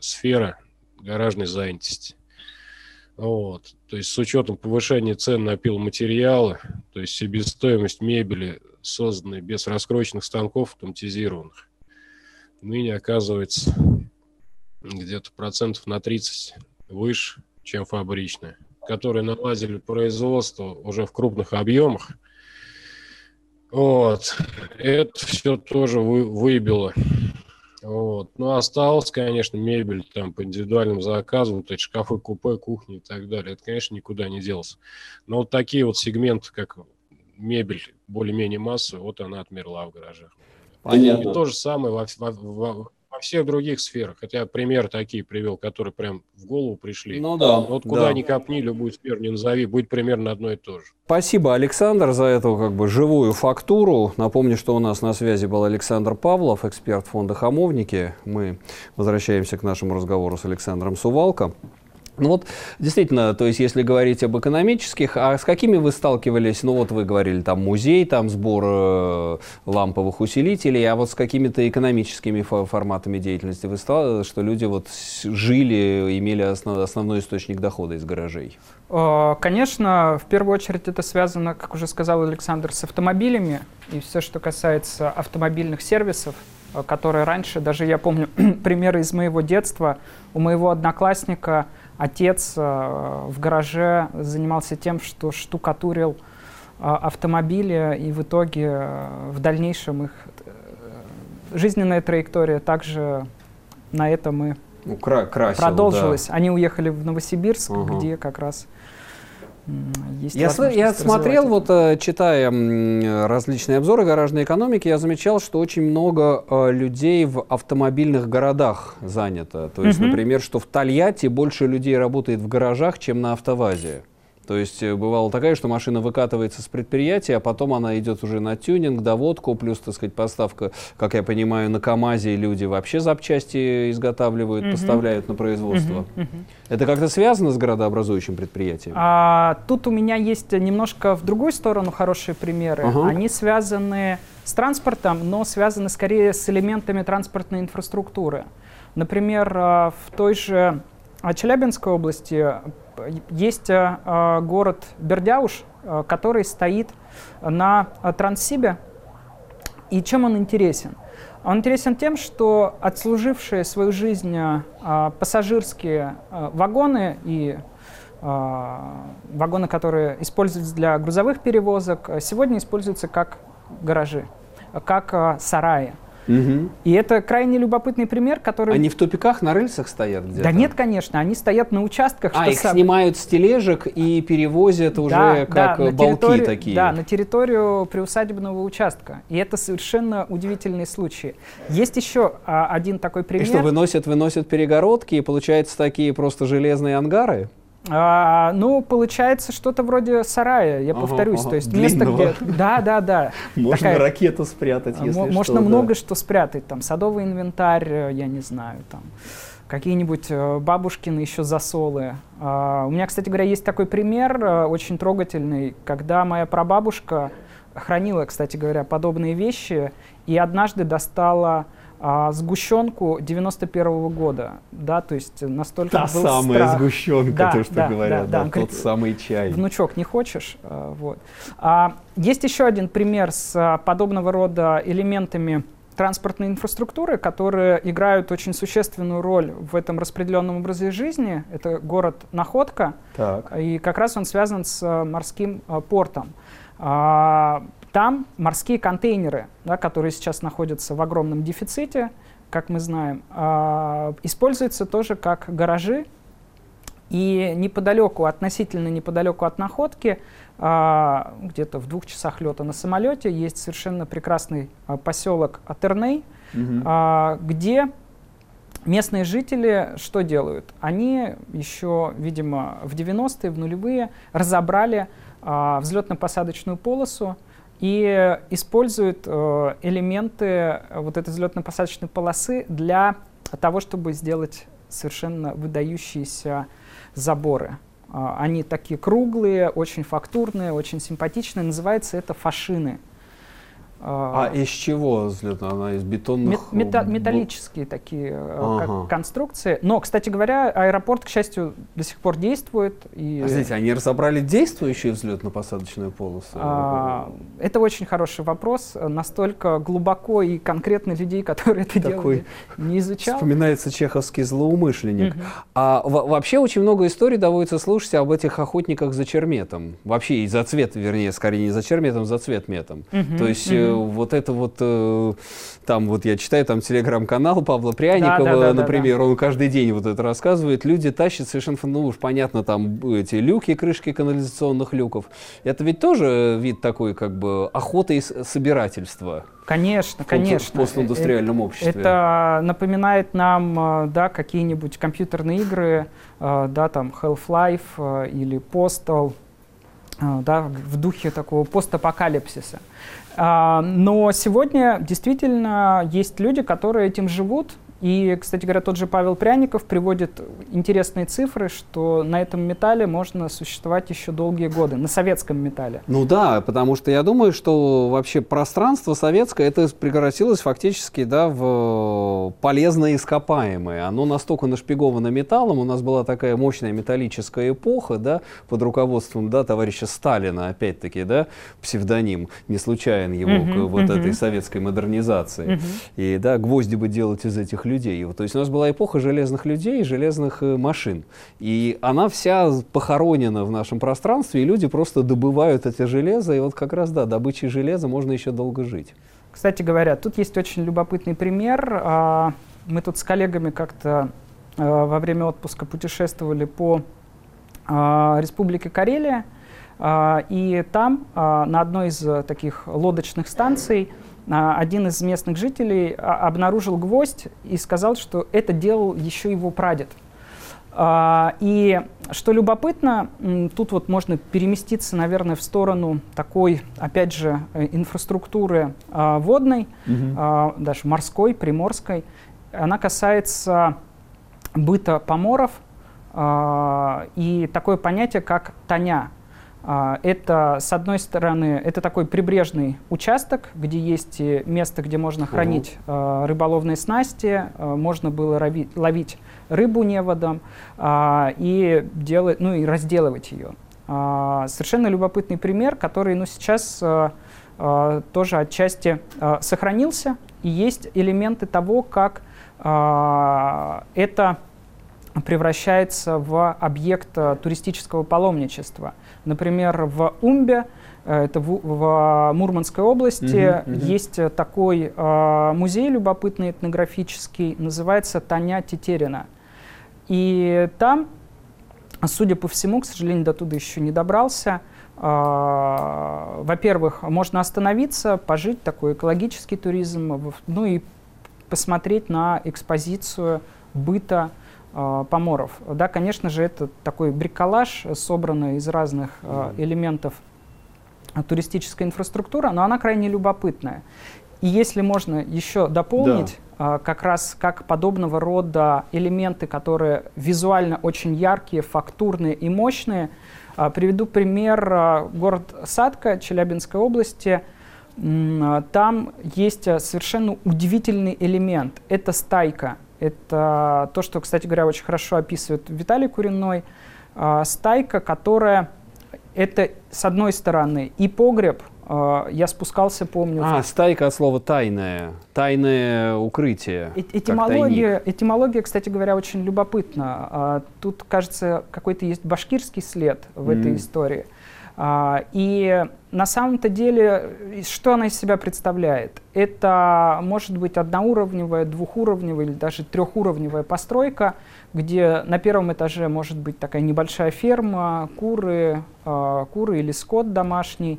сфера гаражной занятости. Вот. То есть с учетом повышения цен на пиломатериалы, то есть себестоимость мебели, созданной без раскроечных станков автоматизированных, ныне оказывается где-то процентов на 30 выше, чем фабричная, которые наладили производство уже в крупных объемах. Вот. Это все тоже вы, выбило вот. Ну, осталось, конечно, мебель там по индивидуальным заказам, то есть шкафы, купе, кухни и так далее. Это, конечно, никуда не делось. Но вот такие вот сегменты, как мебель более-менее массовая, вот она отмерла в гаражах. Понятно. И то же самое во, во, во, во всех других сферах. Хотя пример такие привел, которые прям в голову пришли. Ну да. Вот куда да. ни копни, любую сферу не назови, будет примерно одно и то же. Спасибо, Александр, за эту как бы живую фактуру. Напомню, что у нас на связи был Александр Павлов, эксперт фонда «Хамовники». Мы возвращаемся к нашему разговору с Александром Сувалко. Ну вот, действительно, то есть, если говорить об экономических, а с какими вы сталкивались? Ну вот вы говорили, там музей, там сбор э, ламповых усилителей, а вот с какими-то экономическими форматами деятельности вы сталкивались, что люди вот жили, имели основ, основной источник дохода из гаражей? Э, конечно, в первую очередь это связано, как уже сказал Александр, с автомобилями и все, что касается автомобильных сервисов, которые раньше, даже я помню примеры из моего детства, у моего одноклассника отец э, в гараже занимался тем, что штукатурил э, автомобили, и в итоге э, в дальнейшем их жизненная траектория также на этом и ну, красил, продолжилась. Да. Они уехали в Новосибирск, угу. где как раз есть я, я смотрел, вот э, читая различные обзоры гаражной экономики, я замечал, что очень много э, людей в автомобильных городах занято. То есть, угу. например, что в Тольятти больше людей работает в гаражах, чем на автовазе. То есть э, бывало такая, что машина выкатывается с предприятия, а потом она идет уже на тюнинг, доводку, плюс, так сказать, поставка, как я понимаю, на КАМАЗе люди вообще запчасти изготавливают, угу. поставляют на производство. Угу. Угу. Это как-то связано с градообразующим предприятием? А, тут у меня есть немножко в другую сторону хорошие примеры. Угу. Они связаны с транспортом, но связаны скорее с элементами транспортной инфраструктуры. Например, а, в той же Челябинской области есть э, город Бердяуш, э, который стоит на э, Транссибе. И чем он интересен? Он интересен тем, что отслужившие свою жизнь пассажирские вагоны и вагоны, которые используются для грузовых перевозок, сегодня используются как гаражи, как сараи. Угу. И это крайне любопытный пример, который... Они в тупиках на рельсах стоят где-то? Да нет, конечно, они стоят на участках. А, их сам... снимают с тележек и перевозят да, уже как да, балки такие? Да, на территорию приусадебного участка. И это совершенно удивительный случай. Есть еще а, один такой пример. И что, выносят, выносят перегородки, и получается такие просто железные ангары? А, ну, получается что-то вроде сарая, я ага, повторюсь. Ага, то есть длинного. место, где... Да, да, да. Можно Такая... ракету спрятать, если Можно что, много да. что спрятать. Там садовый инвентарь, э, я не знаю, там какие-нибудь э, бабушкины еще засолы. А, у меня, кстати говоря, есть такой пример э, очень трогательный, когда моя прабабушка хранила, кстати говоря, подобные вещи и однажды достала а, сгущенку 91 -го года, да, то есть настолько Та был самая страх. сгущенка, да, то, что да, говорят, да, да, да. тот самый чай. Внучок, не хочешь? А, вот. А, есть еще один пример с а, подобного рода элементами транспортной инфраструктуры, которые играют очень существенную роль в этом распределенном образе жизни. Это город Находка, так. и как раз он связан с а, морским а, портом. А, там морские контейнеры, да, которые сейчас находятся в огромном дефиците, как мы знаем, э, используются тоже как гаражи. И неподалеку, относительно неподалеку от находки, э, где-то в двух часах лета на самолете, есть совершенно прекрасный э, поселок Атерней, угу. э, где местные жители что делают? Они еще, видимо, в 90-е, в нулевые разобрали а, взлетно-посадочную полосу и используют а, элементы вот этой взлетно-посадочной полосы для того, чтобы сделать совершенно выдающиеся заборы. А, они такие круглые, очень фактурные, очень симпатичные. Называется это фашины. А, а из чего взлетная? Она из бетонных... Мета металлические такие э, ага. конструкции. Но, кстати говоря, аэропорт, к счастью, до сих пор действует. И... Подождите, они разобрали действующие взлетно-посадочные полосы? А, это очень хороший вопрос. Настолько глубоко и конкретно людей, которые это Такой делали, не изучал. Вспоминается чеховский злоумышленник. Угу. А вообще очень много историй доводится слушать об этих охотниках за черметом. Вообще и за цвет, вернее, скорее не за черметом, за цветметом. Угу. То есть угу вот это вот, э, там вот я читаю там телеграм-канал Павла Пряникова, да, да, да, например, да, да. он каждый день вот это рассказывает, люди тащат совершенно, ну уж понятно, там эти люки, крышки канализационных люков. Это ведь тоже вид такой как бы охоты и собирательства. Конечно, конечно. В постиндустриальном обществе. Это напоминает нам, э, да, какие-нибудь компьютерные игры, э, да, там Half-Life или Postal, да, в духе такого постапокалипсиса. А, но сегодня действительно есть люди, которые этим живут, и, кстати говоря, тот же Павел Пряников приводит интересные цифры, что на этом металле можно существовать еще долгие годы, на советском металле. Ну да, потому что я думаю, что вообще пространство советское, это превратилось фактически да, в полезное ископаемое. Оно настолько нашпиговано металлом, у нас была такая мощная металлическая эпоха, да, под руководством да, товарища Сталина, опять-таки, да, псевдоним, не случайен его uh-huh, к вот uh-huh. этой советской модернизации. Uh-huh. И да, гвозди бы делать из этих людей. То есть у нас была эпоха железных людей и железных э, машин. И она вся похоронена в нашем пространстве, и люди просто добывают это железо. И вот как раз, да, добычей железа можно еще долго жить. Кстати говоря, тут есть очень любопытный пример. А, мы тут с коллегами как-то э, во время отпуска путешествовали по а, Республике Карелия. А, и там на одной из таких лодочных станций один из местных жителей а, обнаружил гвоздь и сказал, что это делал еще его прадед. А, и что любопытно, тут вот можно переместиться, наверное, в сторону такой, опять же, э, инфраструктуры водной, угу. даже морской, приморской. Она касается быта поморов и такое понятие, как таня. А, это, с одной стороны, это такой прибрежный участок, где есть место, где можно хранить uh рыболовные снасти, а, можно было ловить, ловить рыбу неводом и, делать, ну, и разделывать ее. Совершенно любопытный пример, который ну, сейчас тоже отчасти сохранился, и есть элементы того, как это превращается в объект туристического паломничества – Например, в Умбе, э, это в, в Мурманской области, uh-huh, uh-huh. есть такой э, музей любопытный этнографический, называется Таня Тетерина. И там, судя по всему, к сожалению, до туда еще не добрался, э, во-первых, можно остановиться, пожить, такой экологический туризм, ну и посмотреть на экспозицию быта э, поморов. Да, конечно же, это такой бриколаж, собранный из разных э, элементов туристической инфраструктуры, но она крайне любопытная. И если можно еще дополнить, да. э, как раз как подобного рода элементы, которые визуально очень яркие, фактурные и мощные, приведу пример город Садка Челябинской области. Там есть совершенно удивительный элемент. Это стайка. Это то, что, кстати говоря, очень хорошо описывает Виталий Куриной. Э, стайка, которая это, с одной стороны, и погреб, э, я спускался, помню. А, стайка от слова тайное, тайное укрытие. Э этимология, этимология, кстати говоря, очень любопытна. Э, тут, кажется, какой-то есть башкирский след в mm. этой истории. А, и на самом-то деле, что она из себя представляет? Это может быть одноуровневая, двухуровневая или даже трехуровневая постройка, где на первом этаже может быть такая небольшая ферма, куры, а, куры или скот домашний.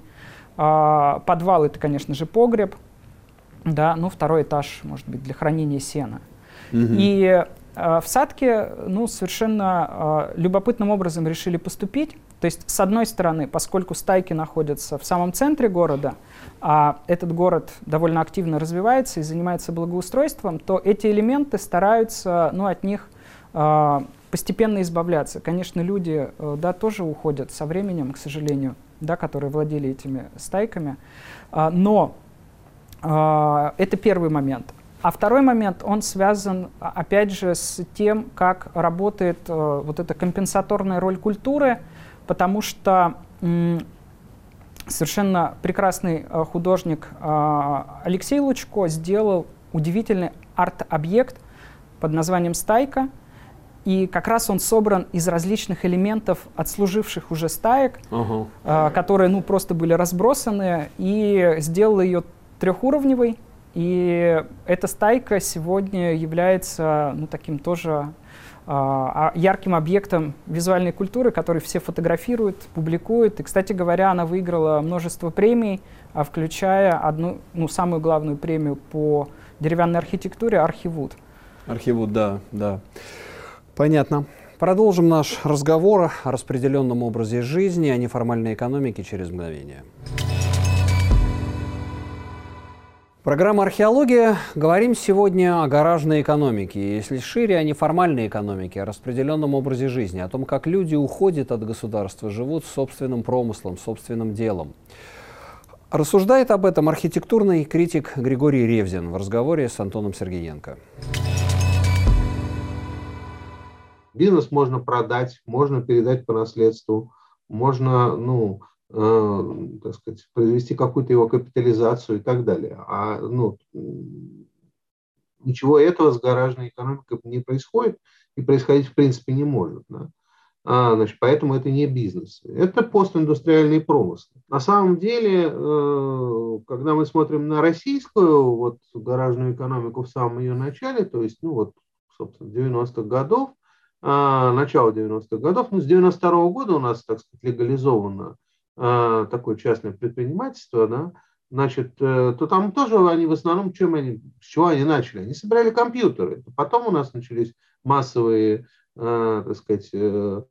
А, подвал это, конечно же, погреб. Да, ну, второй этаж может быть для хранения сена. Угу. И э, в Садке ну, совершенно э, любопытным образом решили поступить. То есть, с одной стороны, поскольку стайки находятся в самом центре города, а этот город довольно активно развивается и занимается благоустройством, то эти элементы стараются ну, от них э, постепенно избавляться. Конечно, люди э, да, тоже уходят со временем, к сожалению, да, которые владели этими стайками. Но это первый момент. А второй момент, он связан, опять же, с тем, как работает э, вот эта компенсаторная роль культуры, потому что м, совершенно прекрасный э, художник э, Алексей Лучко сделал удивительный арт-объект под названием «Стайка», и как раз он собран из различных элементов отслуживших уже стаек, uh-huh. э, которые ну, просто были разбросаны, и сделал ее трехуровневой. И эта стайка сегодня является ну, таким тоже а, ярким объектом визуальной культуры, который все фотографируют, публикуют. И, кстати говоря, она выиграла множество премий, а, включая одну, ну, самую главную премию по деревянной архитектуре «Архивуд». Архивуд, да, да. Понятно. Продолжим наш разговор о распределенном образе жизни, о неформальной экономике через мгновение. Программа «Археология». Говорим сегодня о гаражной экономике, если шире, о неформальной экономике, о распределенном образе жизни, о том, как люди уходят от государства, живут собственным промыслом, собственным делом. Рассуждает об этом архитектурный критик Григорий Ревзин в разговоре с Антоном Сергеенко. Бизнес можно продать, можно передать по наследству, можно, ну, так сказать, произвести какую-то его капитализацию и так далее. А, ну, ничего этого с гаражной экономикой не происходит и происходить в принципе не может. Да? А, значит, поэтому это не бизнес. Это постиндустриальный промысл. На самом деле, э, когда мы смотрим на российскую вот, гаражную экономику в самом ее начале, то есть, ну вот, собственно, 90-х годов, а, начала 90-х годов. Ну, с 92 -го года у нас, так сказать, легализовано а, такое частное предпринимательство, да, значит, э, то там тоже они в основном, чем они, с чего они начали? Они собирали компьютеры. Потом у нас начались массовые, а, так сказать, э,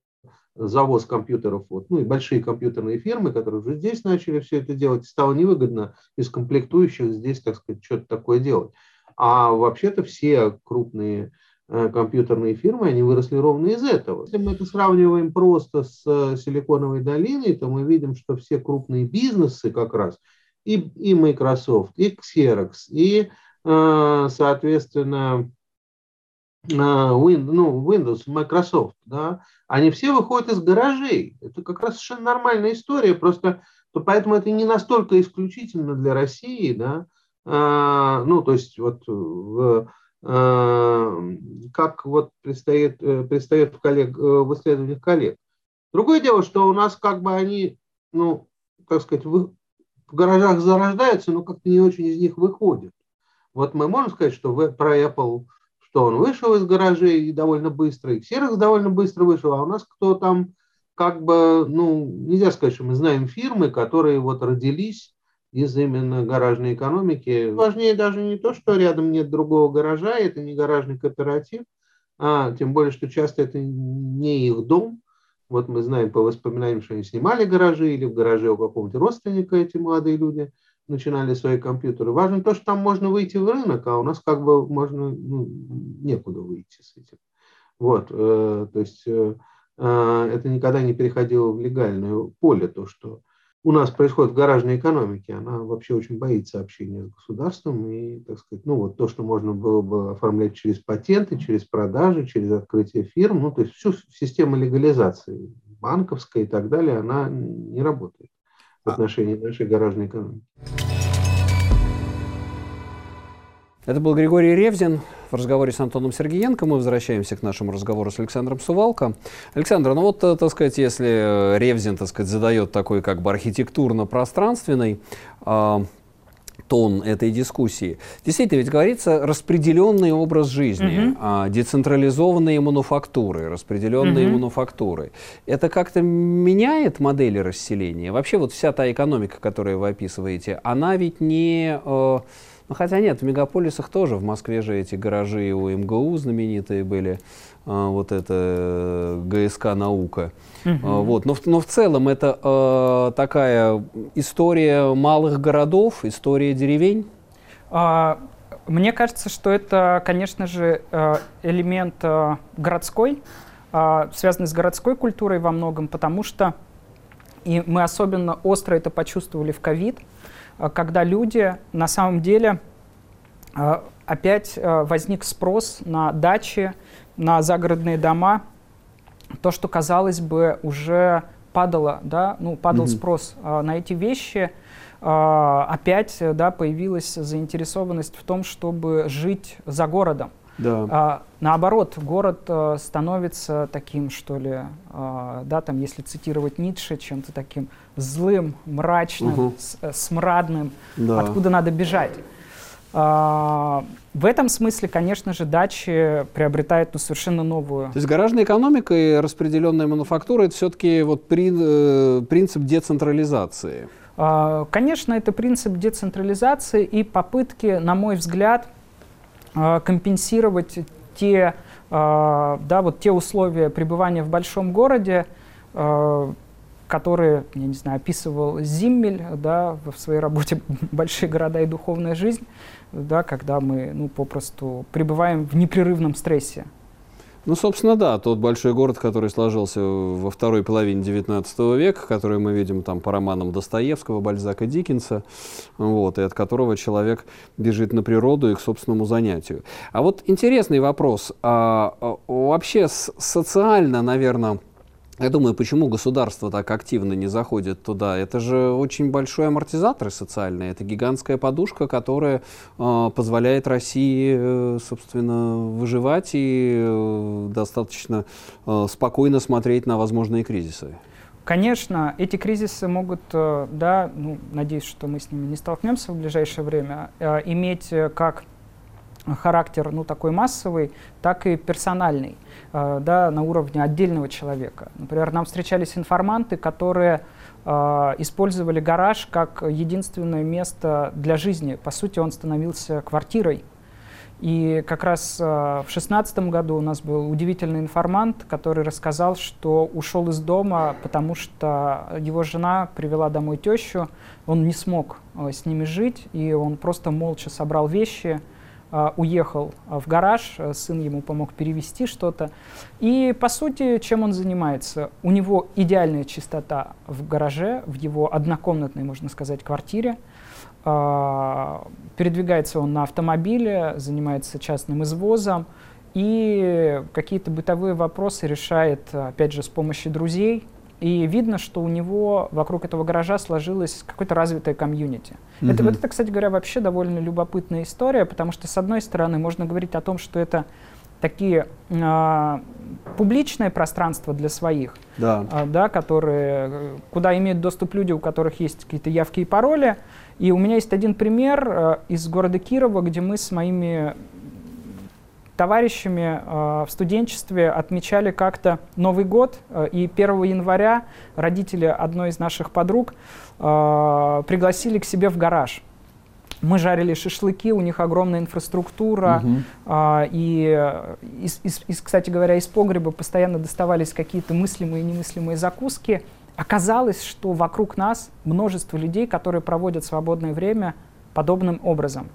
завоз компьютеров, вот, ну и большие компьютерные фирмы, которые уже здесь начали все это делать, стало невыгодно из комплектующих здесь, так сказать, что-то такое делать. А вообще-то все крупные Э, компьютерные фирмы, они выросли ровно из этого. Если мы это сравниваем просто с э, Силиконовой долиной, то мы видим, что все крупные бизнесы как раз, и, и Microsoft, и Xerox, и, э, соответственно, Windows, ну, Windows, Microsoft, да, они все выходят из гаражей. Это как раз совершенно нормальная история, просто то поэтому это не настолько исключительно для России, да, ну, то есть вот в как вот предстоит, э, предстоит в, коллег, э, в исследованиях коллег. Другое дело, что у нас как бы они, ну, как сказать, в, в гаражах зарождаются, но как-то не очень из них выходят. Вот мы можем сказать, что в, про Apple, что он вышел из гаражей и довольно быстро, и Xerox довольно быстро вышел, а у нас кто там, как бы, ну, нельзя сказать, что мы знаем фирмы, которые вот родились из именно гаражной экономики. Важнее даже не то, что рядом нет другого гаража, это не гаражный кооператив, а тем более, что часто это не их дом. Вот мы знаем по воспоминаниям, что они снимали гаражи или в гараже у какого-то родственника эти молодые люди начинали свои компьютеры. Важно то, что там можно выйти в рынок, а у нас как бы можно ну, некуда выйти с этим. Вот, э, то есть э, э, это никогда не переходило в легальное поле, то, что у нас происходит в гаражной экономике, она вообще очень боится общения с государством. И, так сказать, ну вот то, что можно было бы оформлять через патенты, через продажи, через открытие фирм, ну то есть всю систему легализации банковская и так далее, она не работает в а отношении нашей гаражной экономики. Это был Григорий Ревзин. В разговоре с Антоном Сергеенко мы возвращаемся к нашему разговору с Александром Сувалко. Александр, ну вот, э, так сказать, если э, Ревзин, так сказать, задает такой как бы архитектурно-пространственный э, тон этой дискуссии. Действительно, ведь говорится распределенный образ жизни, uh-huh. децентрализованные мануфактуры, распределенные uh-huh. мануфактуры. Это как-то меняет модели расселения? Вообще вот вся та экономика, которую вы описываете, она ведь не... Э, Ну, хотя нет, в мегаполисах тоже. В Москве же эти гаражи у МГУ знаменитые были. А, вот это э, ГСК «Наука». Угу. А, вот. Но, но в целом это а, такая история малых городов, история деревень. А, мне кажется, что это, конечно же, э, элемент э, городской, а, связанный с городской культурой во многом, потому что и мы особенно остро это почувствовали в ковид, когда люди на самом деле опять возник спрос на дачи, на загородные дома, то, что, казалось бы, уже падало, да, ну, падал mm-hmm. спрос на эти вещи – опять да, появилась заинтересованность в том, чтобы жить за городом. Да. А, наоборот, город а, становится таким, что ли, а, да, там, если цитировать Ницше, чем-то таким злым, мрачным, угу. с, э, смрадным, да. откуда надо бежать. А, в этом смысле, конечно же, дачи приобретают ну, совершенно новую. То есть гаражная экономика и распределенная мануфактура это все-таки вот при, э, принцип децентрализации. А, конечно, это принцип децентрализации и попытки, на мой взгляд, компенсировать те, а, да, вот те условия пребывания в большом городе, которые, я не знаю, описывал Зиммель да, в своей работе «Большие города и духовная жизнь», да, когда мы ну, попросту пребываем в непрерывном стрессе. Ну, собственно, да, тот большой город, который сложился во второй половине XIX века, который мы видим там по романам Достоевского, Бальзака, Диккенса, вот, и от которого человек бежит на природу и к собственному занятию. А вот интересный вопрос. А, а, вообще социально, наверное, я думаю, почему государство так активно не заходит туда? Это же очень большой амортизатор социальный. Это гигантская подушка, которая э, позволяет России, э, собственно, выживать и э, достаточно э, спокойно смотреть на возможные кризисы. Конечно, эти кризисы могут, э, да, ну, надеюсь, что мы с ними не столкнемся в ближайшее время, э, иметь э, как характер ну, такой массовый, так и персональный, э, да, на уровне отдельного человека. Например, нам встречались информанты, которые э, использовали гараж как единственное место для жизни. По сути, он становился квартирой. И как раз э, в шестнадцатом году у нас был удивительный информант, который рассказал, что ушел из дома, потому что его жена привела домой тещу, он не смог э, с ними жить, и он просто молча собрал вещи, уехал uh, в гараж, uh, сын ему помог перевести что-то. И, по сути, чем он занимается? У него идеальная чистота в гараже, в его однокомнатной, можно сказать, квартире. Передвигается он на автомобиле, занимается частным извозом и какие-то бытовые вопросы решает, опять же, с помощью друзей, и видно, что у него вокруг этого гаража сложилось какое-то развитое комьюнити. Mm-hmm. Это, вот это, кстати говоря, вообще довольно любопытная история, потому что, с одной стороны, можно говорить о том, что это такие э, публичное пространство для своих, да. Э, да, которые, куда имеют доступ люди, у которых есть какие-то явки и пароли. И у меня есть один пример э, из города Кирова, где мы с моими товарищами э, в студенчестве отмечали как-то Новый год, э, и 1 января родители одной из наших подруг э, пригласили к себе в гараж. Мы жарили шашлыки, у них огромная инфраструктура, угу. э, и, из, из, из, кстати говоря, из погреба постоянно доставались какие-то мыслимые и немыслимые закуски. Оказалось, что вокруг нас множество людей, которые проводят свободное время подобным образом.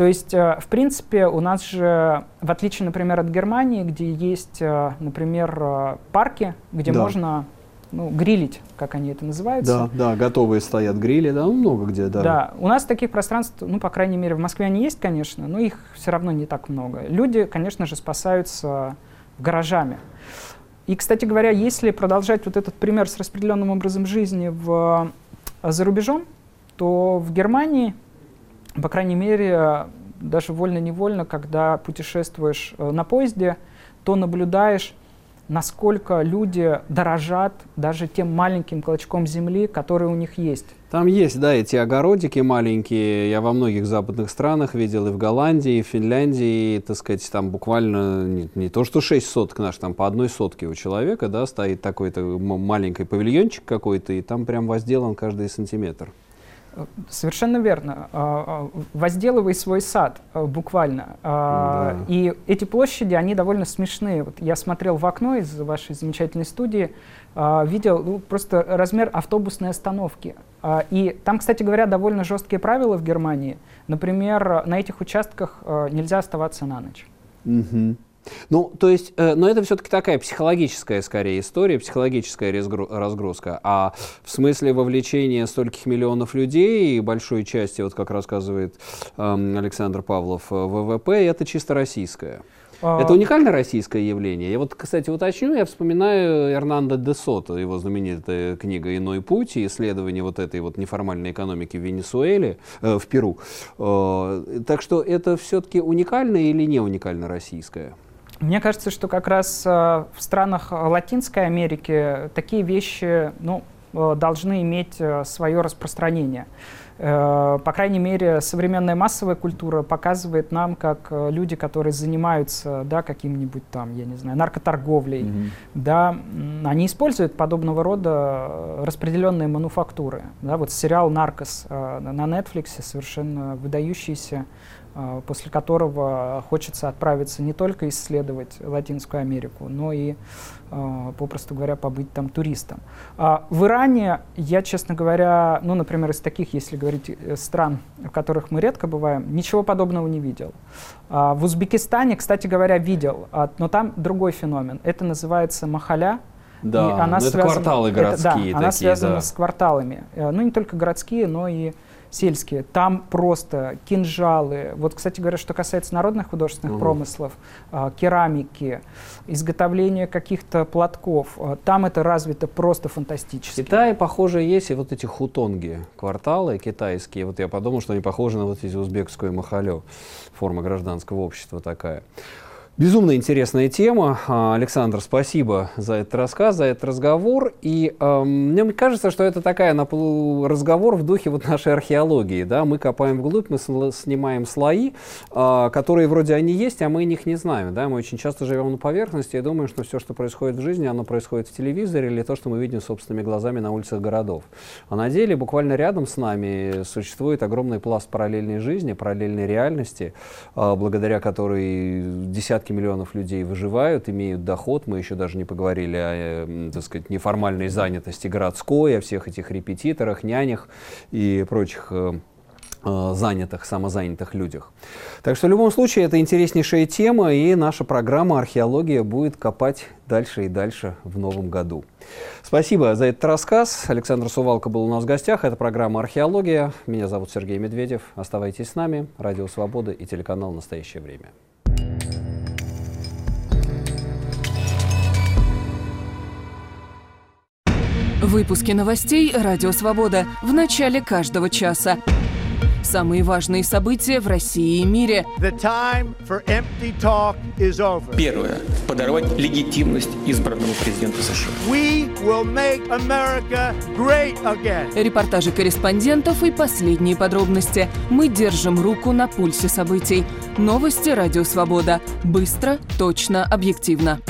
То есть, э, в принципе, у нас же, в отличие, например, от Германии, где есть, э, например, э, парки, где да. можно ну, грилить, как они это называются. Да, да, готовые стоят грили, да, ну, много где, да. Да, у нас таких пространств, ну, по крайней мере, в Москве они есть, конечно, но их все равно не так много. Люди, конечно же, спасаются гаражами. И, кстати говоря, если продолжать вот этот пример с распределенным образом жизни в, за рубежом, то в Германии по крайней мере, даже вольно-невольно, когда путешествуешь э, на поезде, то наблюдаешь, насколько люди дорожат даже тем маленьким клочком земли, который у них есть. Там есть, да, эти огородики маленькие. Я во многих западных странах видел, и в Голландии, и в Финляндии, и, так сказать, там буквально не, не то, что 6 соток наш, там по одной сотке у человека, да, стоит такой-то маленький павильончик какой-то, и там прям возделан каждый сантиметр. Совершенно верно. А, а, возделывай свой сад, а, буквально. Да. И эти площади, они довольно смешные. Вот я смотрел в окно из вашей замечательной студии, видел ну, просто размер автобусной остановки. И там, кстати говоря, довольно жесткие правила в Германии. Например, на этих участках нельзя оставаться на ночь. Угу. Ну, то есть, э, но это все-таки такая психологическая, скорее, история, психологическая разгрузка. А в смысле вовлечения стольких миллионов людей и большой части, вот как рассказывает э, Александр Павлов, э, ВВП, это чисто российское. А это уникально российское явление. Я вот, кстати, уточню, я вспоминаю Эрнандо де Сото, его знаменитая книга «Иной путь» и исследование вот этой вот неформальной экономики в Венесуэле, э, в Перу. Э, так что это все-таки уникально или не уникально российское? Мне кажется, что как раз э, в странах Латинской Америки такие вещи ну, э, должны иметь э, свое распространение. По крайней мере, современная массовая культура показывает нам, как люди, которые занимаются да, каким-нибудь там, я не знаю, наркоторговлей, mm-hmm. да, они используют подобного рода распределенные мануфактуры. Да, вот сериал «Наркос» на Netflix совершенно выдающийся после которого хочется отправиться не только исследовать Латинскую Америку, но и, а, попросту говоря, побыть там туристом. А в Иране я, честно говоря, ну, например, из таких, если говорить, э, стран, в которых мы редко бываем, ничего подобного не видел. В Узбекистане, кстати говоря, видел, но там другой феномен. Это называется махаля, да, и она связана, это кварталы городские. Это, да, такие, она связана да. с кварталами. Э, ну, не только городские, но и сельские, там просто кинжалы. Вот, кстати говоря, что касается народных художественных угу. промыслов, э, керамики, изготовления каких-то платков, э, там это развито просто фантастически. В Китае, похоже, есть и вот эти хутонги, кварталы китайские. Вот я подумал, что они похожи на вот эти узбекскую махалю, форма гражданского общества такая. Безумно интересная тема. А, Александр, спасибо за этот рассказ, за этот разговор. И э, мне кажется, что это такая разговор в духе вот нашей археологии. Да? Мы копаем вглубь, мы снимаем слои, э, которые вроде они есть, а мы них не знаем. Да? Мы очень часто живем на поверхности и думаем, что все, что происходит в жизни, оно происходит в телевизоре или то, что мы видим собственными глазами на улицах городов. А на деле буквально рядом с нами существует огромный пласт параллельной жизни, параллельной реальности, э, благодаря которой десятки десятки миллионов людей выживают, имеют доход. Мы еще даже не поговорили о, э, так сказать, неформальной занятости городской, о всех этих репетиторах, нянях и прочих э, э, занятых, самозанятых людях. Так что в любом случае это интереснейшая тема, и наша программа «Археология» будет копать дальше и дальше в новом году. Спасибо за этот рассказ. Александр Сувалко был у нас в гостях. Это программа «Археология». Меня зовут Сергей Медведев. Оставайтесь с нами. Радио «Свобода» и телеканал «Настоящее время». Выпуски новостей «Радио Свобода» в начале каждого часа. Самые важные события в России и мире. Первое. Подорвать легитимность избранного президента США. Репортажи корреспондентов и последние подробности. Мы держим руку на пульсе событий. Новости «Радио Свобода». Быстро, точно, объективно.